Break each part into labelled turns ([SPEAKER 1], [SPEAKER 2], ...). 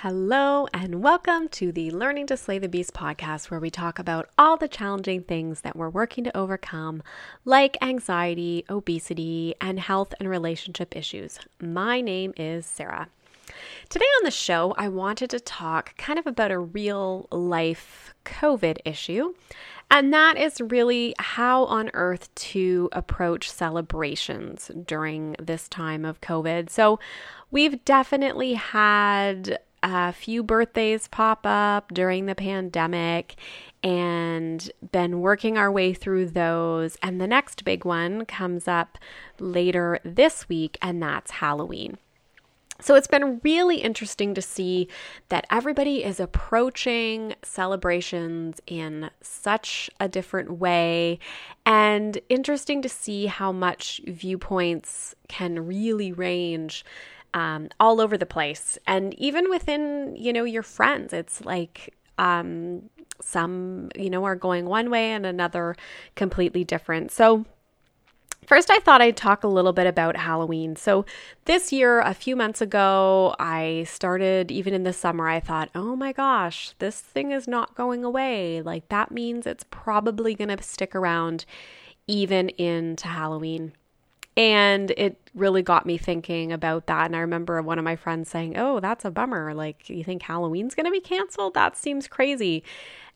[SPEAKER 1] Hello, and welcome to the Learning to Slay the Beast podcast, where we talk about all the challenging things that we're working to overcome, like anxiety, obesity, and health and relationship issues. My name is Sara. Today on the show, I wanted to talk kind of about a real life COVID issue, and that is really how on earth to approach celebrations during this time of COVID. So, we've definitely had a few birthdays pop up during the pandemic and been working our way through those. And the next big one comes up later this week, and that's Halloween. So it's been really interesting to see that everybody is approaching celebrations in such a different way, and interesting to see how much viewpoints can really range um, all over the place. And even within, you know, your friends, it's like um, some, you know, are going one way and another completely different. So, First, I thought I'd talk a little bit about Halloween. So, this year, a few months ago, I started, even in the summer, I thought, oh my gosh, this thing is not going away. Like, that means it's probably going to stick around even into Halloween. And it really got me thinking about that. And I remember one of my friends saying, Oh, that's a bummer. Like, you think Halloween's going to be canceled? That seems crazy.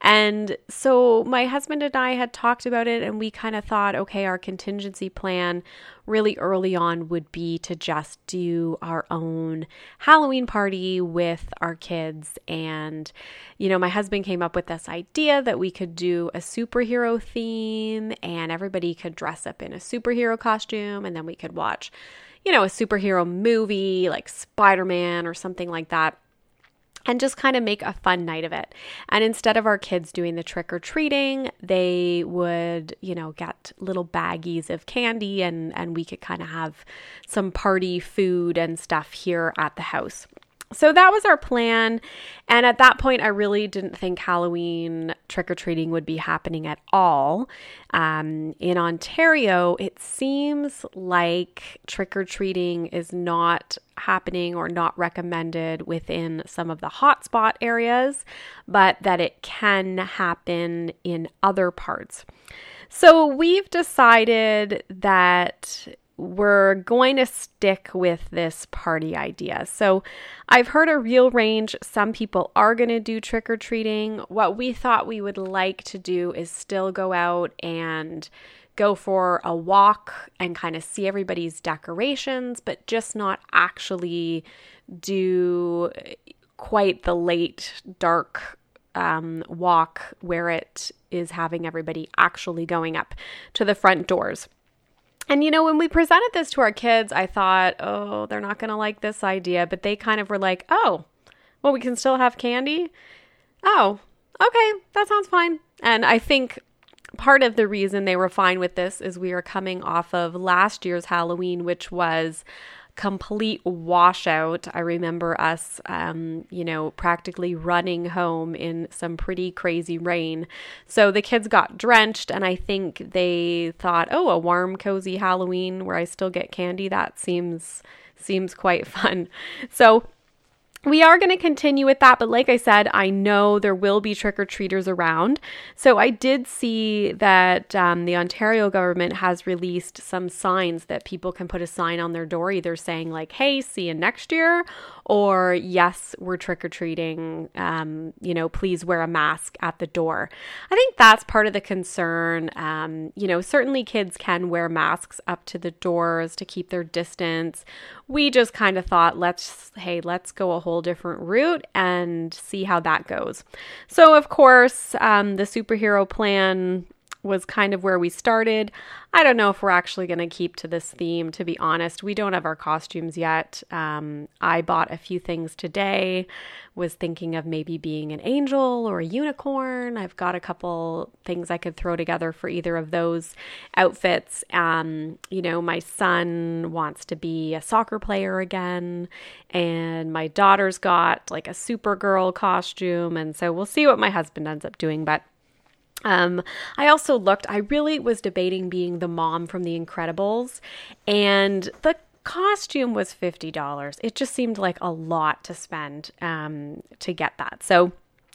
[SPEAKER 1] And so my husband and I had talked about it, and we kind of thought, okay, our contingency plan really early on would be to just do our own Halloween party with our kids. And, you know, my husband came up with this idea that we could do a superhero theme and everybody could dress up in a superhero costume, and then we could watch, you know, a superhero movie like Spider Man or something like that and just kind of make a fun night of it. And instead of our kids doing the trick or treating, they would, you know, get little baggies of candy and and we could kind of have some party food and stuff here at the house. So that was our plan. And at that point, I really didn't think Halloween trick or treating would be happening at all. Um, in Ontario, it seems like trick or treating is not happening or not recommended within some of the hotspot areas, but that it can happen in other parts. So we've decided that we're going to stick with this party idea. So, I've heard a real range. Some people are going to do trick or treating. What we thought we would like to do is still go out and go for a walk and kind of see everybody's decorations, but just not actually do quite the late, dark um, walk where it is having everybody actually going up to the front doors. And you know, when we presented this to our kids, I thought, oh, they're not going to like this idea. But they kind of were like, oh, well, we can still have candy. Oh, okay, that sounds fine. And I think part of the reason they were fine with this is we are coming off of last year's Halloween, which was complete washout. I remember us, um, you know, practically running home in some pretty crazy rain. So the kids got drenched, and I think they thought, oh, a warm, cozy Halloween where I still get candy. That seems seems quite fun. So we are going to continue with that, but like I said, I know there will be trick or treaters around. So I did see that um, the Ontario government has released some signs that people can put a sign on their door, either saying, like, hey, see you next year, or yes, we're trick or treating, um, you know, please wear a mask at the door. I think that's part of the concern. Um, you know, certainly kids can wear masks up to the doors to keep their distance. We just kind of thought, let's, hey, let's go a whole different route and see how that goes. So, of course, um, the superhero plan was kind of where we started. I don't know if we're actually going to keep to this theme, to be honest. We don't have our costumes yet. Um, I bought a few things today, was thinking of maybe being an angel or a unicorn. I've got a couple things I could throw together for either of those outfits. Um, you know, my son wants to be a soccer player again, and my daughter's got like a Supergirl costume. And so we'll see what my husband ends up doing. But um, I also looked, I really was debating being the mom from The Incredibles, and the costume was $50. It just seemed like a lot to spend um, to get that. So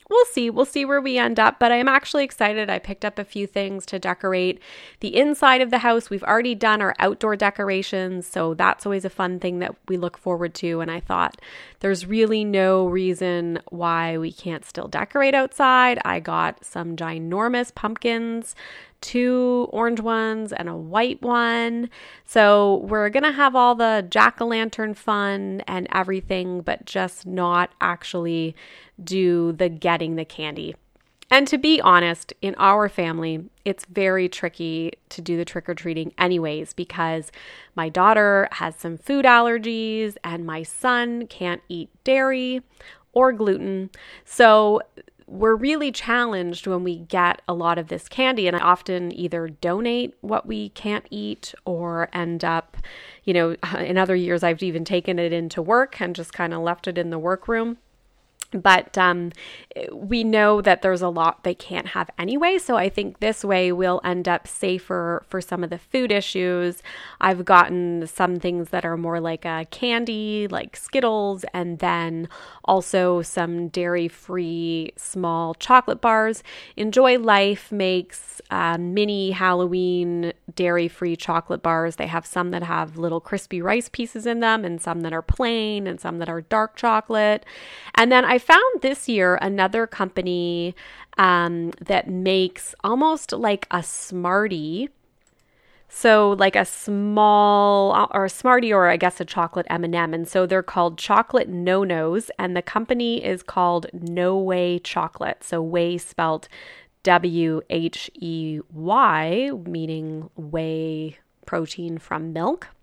[SPEAKER 1] we'll see. We'll see where we end up, but I am actually excited. I picked up a few things to decorate the inside of the house. We've already done our outdoor decorations, so that's always a fun thing that we look forward to. And I thought there's really no reason why we can't still decorate outside. I got some ginormous pumpkins two orange ones and a white one. So we're going to have all the jack o' lantern fun and everything, but just not actually do the getting the candy. And to be honest, in our family, it's very tricky to do the trick or treating, anyways, because my daughter has some food allergies and my son can't eat dairy or gluten. So we're really challenged when we get a lot of this candy. And I often either donate what we can't eat or end up, you know, in other years, I've even taken it into work and just kind of left it in the workroom but um, we know that there's a lot they can't have anyway. So I think this way we'll end up safer for some of the food issues. I've gotten some things that are more like a candy, like Skittles, and then also some dairy free small chocolate bars. Enjoy Life makes uh, mini Halloween dairy free chocolate bars. They have some that have little crispy rice pieces in them, and some that are plain, and some that are dark chocolate. And then I found this year another company um, that makes almost like a Smartie. So like a small or a Smartie or I guess a chocolate M&M and so they're called chocolate no-nos and the company is called No Whey Chocolate. So way spelled W H E Y meaning whey protein from milk.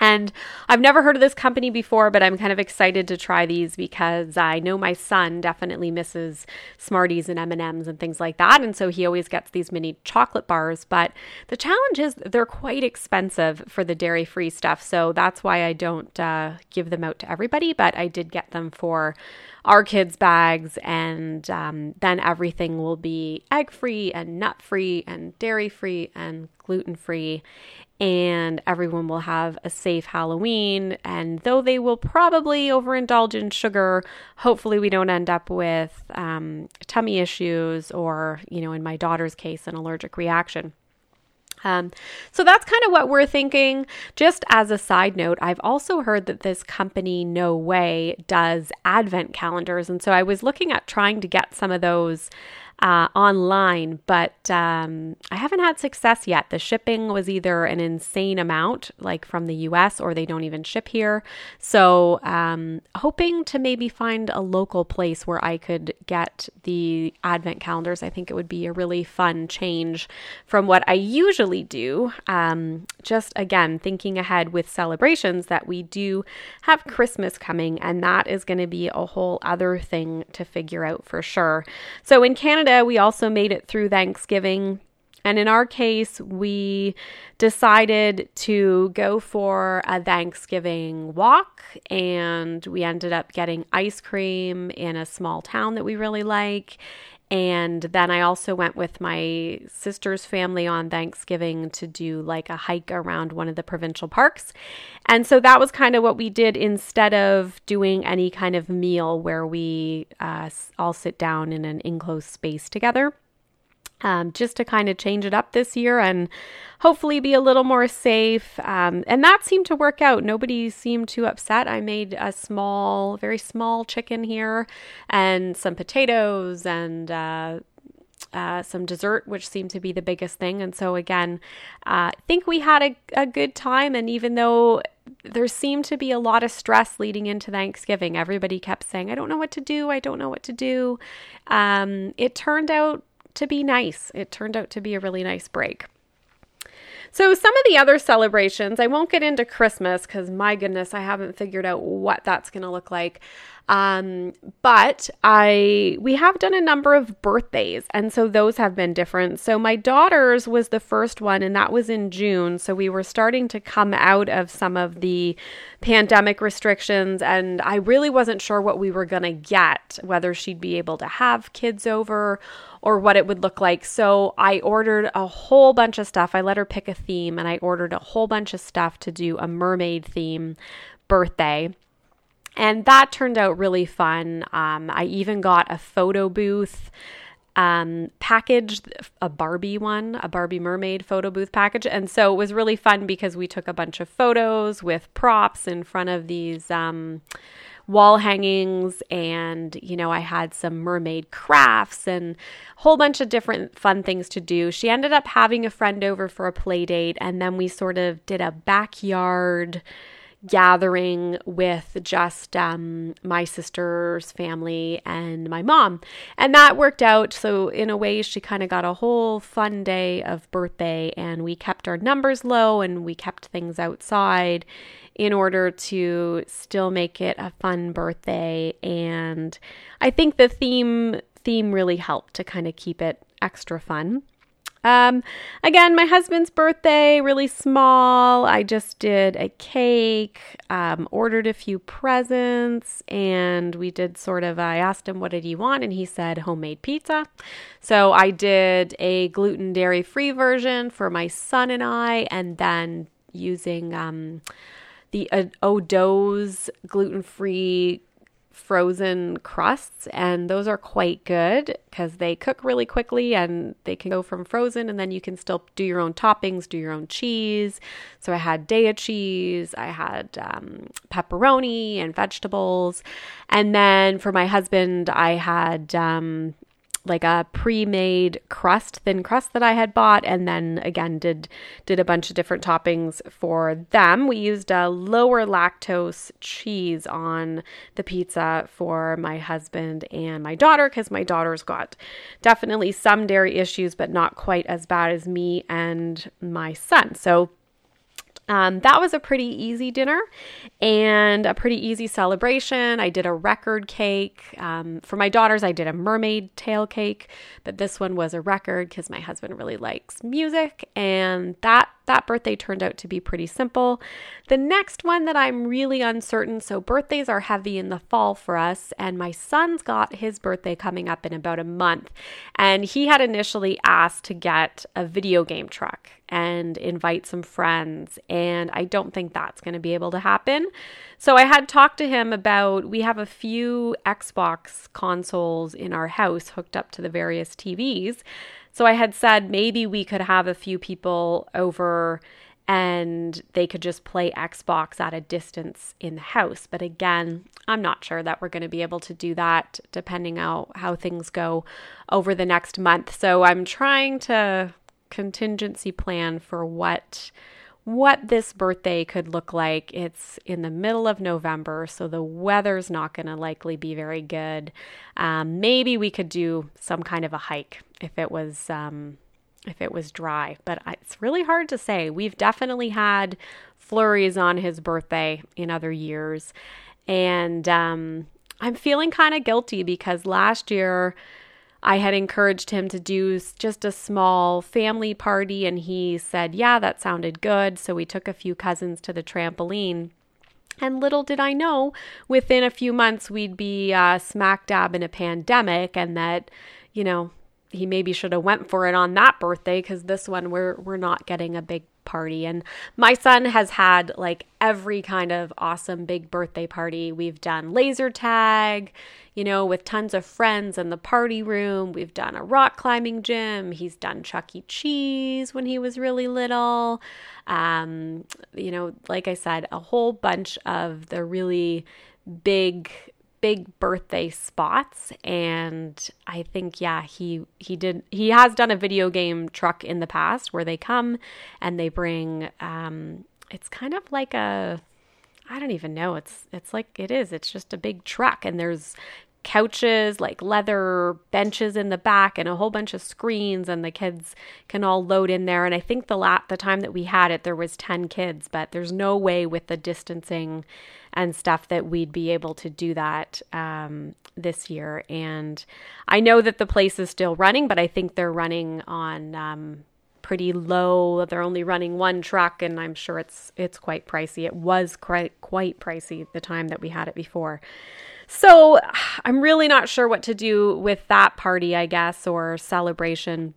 [SPEAKER 1] And I've never heard of this company before, but I'm kind of excited to try these because I know my son definitely misses Smarties and M&Ms and things like that, and so he always gets these mini chocolate bars, but the challenge is they're quite expensive for the dairy-free stuff. So that's why I don't uh, give them out to everybody, but I did get them for our kids' bags, and um, then everything will be egg free and nut free and dairy free and gluten free and everyone will have a safe Halloween. And though they will probably overindulge in sugar, hopefully we don't end up with um, tummy issues or, you know, in my daughter's case, an allergic reaction. Um, so that's kind of what we're thinking. Just as a side note, I've also heard that this company, No Whey, does advent calendars. And so I was looking at trying to get some of those uh, online, but um, I haven't had success yet. The shipping was either an insane amount, like from the US, or they don't even ship here. So, um, hoping to maybe find a local place where I could get the advent calendars. I think it would be a really fun change from what I usually do. Um, just again, thinking ahead with celebrations that we do have Christmas coming, and that is going to be a whole other thing to figure out for sure. So, in Canada, Canada, we also made it through Thanksgiving. And in our case, we decided to go for a Thanksgiving walk, and we ended up getting ice cream in a small town that we really like. And then I also went with my sister's family on Thanksgiving to do like a hike around one of the provincial parks. And so that was kind of what we did instead of doing any kind of meal where we uh, all sit down in an enclosed space together um, just to kind of change it up this year and hopefully be a little more safe. Um, and that seemed to work out. Nobody seemed too upset. I made a small, very small chicken here and some potatoes and uh, uh, some dessert, which seemed to be the biggest thing. And so, again, I uh, think we had a, a good time. And even though there seemed to be a lot of stress leading into Thanksgiving, everybody kept saying, I don't know what to do. I don't know what to do. Um, it turned out to be nice. It turned out to be a really nice break. So, some of the other celebrations, I won't get into Christmas because my goodness, I haven't figured out what that's going to look like. Um, but I we have done a number of birthdays, and so those have been different. So my daughter's was the first one, and that was in June. So we were starting to come out of some of the pandemic restrictions, and I really wasn't sure what we were gonna get, whether she'd be able to have kids over or what it would look like. So I ordered a whole bunch of stuff. I let her pick a theme, and I ordered a whole bunch of stuff to do a mermaid theme birthday. And that turned out really fun. Um, I even got a photo booth um, packaged, a Barbie one, a Barbie mermaid photo booth package. And so it was really fun because we took a bunch of photos with props in front of these. Um, wall hangings and you know I had some mermaid crafts and a whole bunch of different fun things to do. She ended up having a friend over for a play date and then we sort of did a backyard gathering with just um, my sister's family and my mom. And that worked out. So, in a way, she kind of got a whole fun day of birthday, and we kept our numbers low and we kept things outside in order to still make it a fun birthday. And I think the theme theme really helped to kind of keep it extra fun. Um, again, my husband's birthday, really small. I just did a cake, um, ordered a few presents, and we did sort of. I asked him, What did he want? And he said, Homemade pizza. So I did a gluten dairy free version for my son and I, and then using um, the O'Dough's gluten free frozen crusts, and those are quite good because they cook really quickly and they can go from frozen, and then you can still do your own toppings, do your own cheese. So I had Daiya cheese, I had um, pepperoni and vegetables, and then for my husband, I had um, like a pre-made crust, thin crust that I had bought, and then again did did a bunch of different toppings for them. We used a lower lactose cheese on the pizza for my husband and my daughter because my daughter's got definitely some dairy issues, but not quite as bad as me and my son. So um, that was a pretty easy dinner and a pretty easy celebration. I did a record cake. Um, for my daughters, I did a mermaid tail cake, but this one was a record because my husband really likes music. And that that birthday turned out to be pretty simple. The next one that I'm really uncertain so, birthdays are heavy in the fall for us, and my son's got his birthday coming up in about a month. And he had initially asked to get a video game truck and invite some friends, and I don't think that's going to be able to happen. So, I had talked to him about we have a few Xbox consoles in our house hooked up to the various TVs. So I had said maybe we could have a few people over and they could just play Xbox at a distance in the house. But again, I'm not sure that we're going to be able to do that depending on how things go over the next month. So I'm trying to contingency plan for what what this birthday could look like. It's in the middle of November, so the weather's not going to likely be very good. Um, maybe we could do some kind of a hike if it was um, if it was dry, but it's really hard to say. We've definitely had flurries on his birthday in other years, and um, I'm feeling kind of guilty because last year I had encouraged him to do just a small family party, and he said, Yeah, that sounded good. So we took a few cousins to the trampoline. And little did I know, within a few months, we'd be uh, smack dab in a pandemic, and that, you know, he maybe should have went for it on that birthday because this one we're we're not getting a big party. And my son has had like every kind of awesome big birthday party. We've done laser tag you know with tons of friends in the party room. We've done a rock climbing gym. He's done chuck e. Cheese when he was really little. Um, you know like i said a whole bunch of the really big big birthday spots and i think yeah he he did he has done a video game truck in the past where they come and they bring um it's kind of like a i don't even know it's it's like it is it's just a big truck and there's couches, like leather benches in the back, and a whole bunch of screens, and the kids can all load in there. And I think the la- the time that we had it, there was ten kids, but there's no way with the distancing and stuff that we'd be able to do that um, this year. And I know that the place is still running, but I think they're running on. Um, pretty low. They're only running one truck, and I'm sure it's it's quite pricey. It was quite quite pricey the time that we had it before. So I'm really not sure what to do with that party, I guess, or celebration.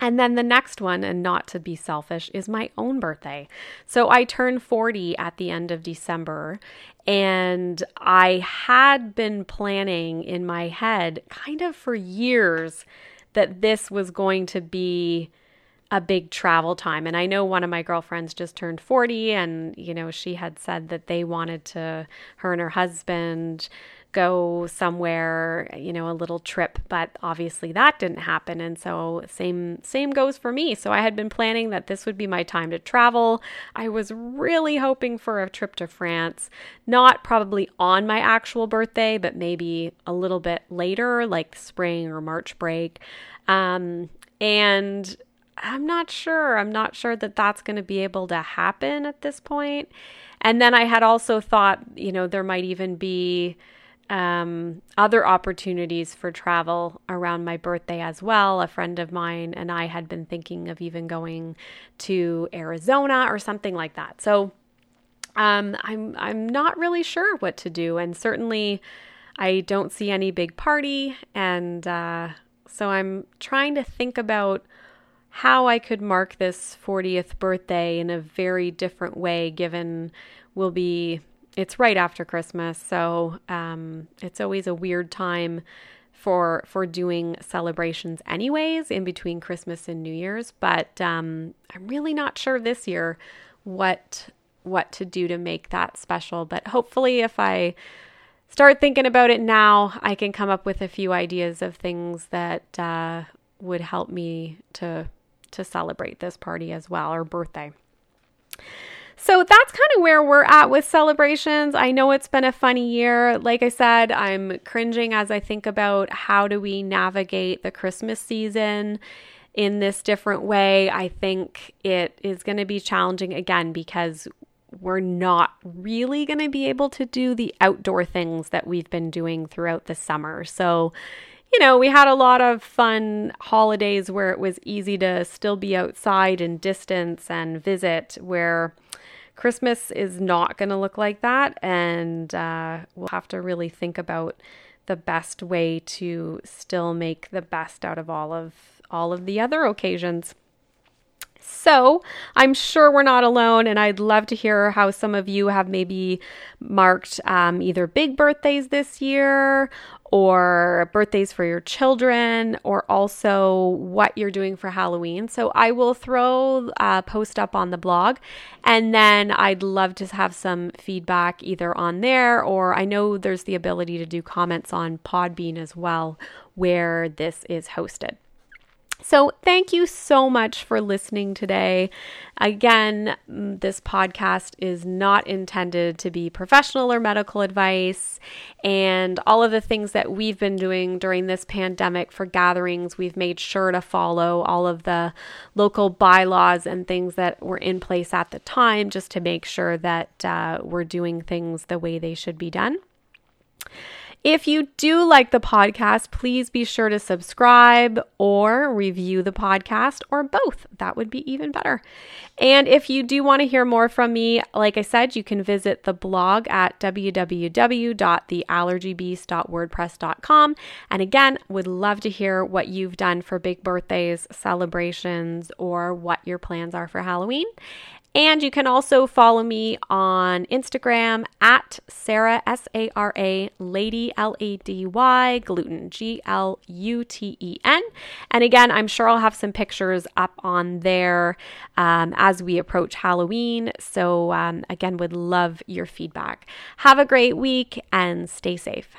[SPEAKER 1] And then the next one, and not to be selfish, is my own birthday. So I turned 40 at the end of December, and I had been planning in my head kind of for years that this was going to be a big travel time. And I know one of my girlfriends just turned 40 and, you know, she had said that they wanted to, her and her husband, go somewhere, you know, a little trip, but obviously that didn't happen. And so same same goes for me. So I had been planning that this would be my time to travel. I was really hoping for a trip to France, not probably on my actual birthday, but maybe a little bit later, like spring or March break. Um, and I'm not sure. I'm not sure that that's going to be able to happen at this point. And then I had also thought, you know, there might even be um, other opportunities for travel around my birthday as well. A friend of mine and I had been thinking of even going to Arizona or something like that. So um, I'm I'm not really sure what to do, and certainly I don't see any big party, and uh, so I'm trying to think about how I could mark this 40th birthday in a very different way, given we'll be, it's right after Christmas. So um, it's always a weird time for for doing celebrations anyways in between Christmas and New Year's but um, I'm really not sure this year what what to do to make that special but hopefully if I start thinking about it now I can come up with a few ideas of things that uh, would help me to to celebrate this party as well, or birthday. So that's kind of where we're at with celebrations. I know it's been a funny year. Like I said, I'm cringing as I think about how do we navigate the Christmas season in this different way. I think it is going to be challenging again because we're not really going to be able to do the outdoor things that we've been doing throughout the summer. So you know, we had a lot of fun holidays where it was easy to still be outside and distance and visit, where Christmas is not going to look like that. And uh, we'll have to really think about the best way to still make the best out of all of all of the other occasions. So I'm sure we're not alone, and I'd love to hear how some of you have maybe marked um, either big birthdays this year or birthdays for your children, or also what you're doing for Halloween. So I will throw a post up on the blog, and then I'd love to have some feedback either on there, or I know there's the ability to do comments on Podbean as well, where this is hosted. So, thank you so much for listening today. Again, mm, this podcast is not intended to be professional or medical advice. And all of the things that we've been doing during this pandemic for gatherings, we've made sure to follow all of the local bylaws and things that were in place at the time just to make sure that uh, we're doing things the way they should be done. If you do like the podcast, please be sure to subscribe or review the podcast or both. That would be even better. And if you do want to hear more from me, like I said, you can visit the blog at www.theallergybeast.wordpress.com. And again, would love to hear what you've done for big birthdays, celebrations, or what your plans are for Halloween. And you can also follow me on Instagram at Sara, S A R A, Lady, L A D Y, gluten, G L U T E N. And again, I'm sure I'll have some pictures up on there um, as we approach Halloween. So, um, again, would love your feedback. Have a great week and stay safe.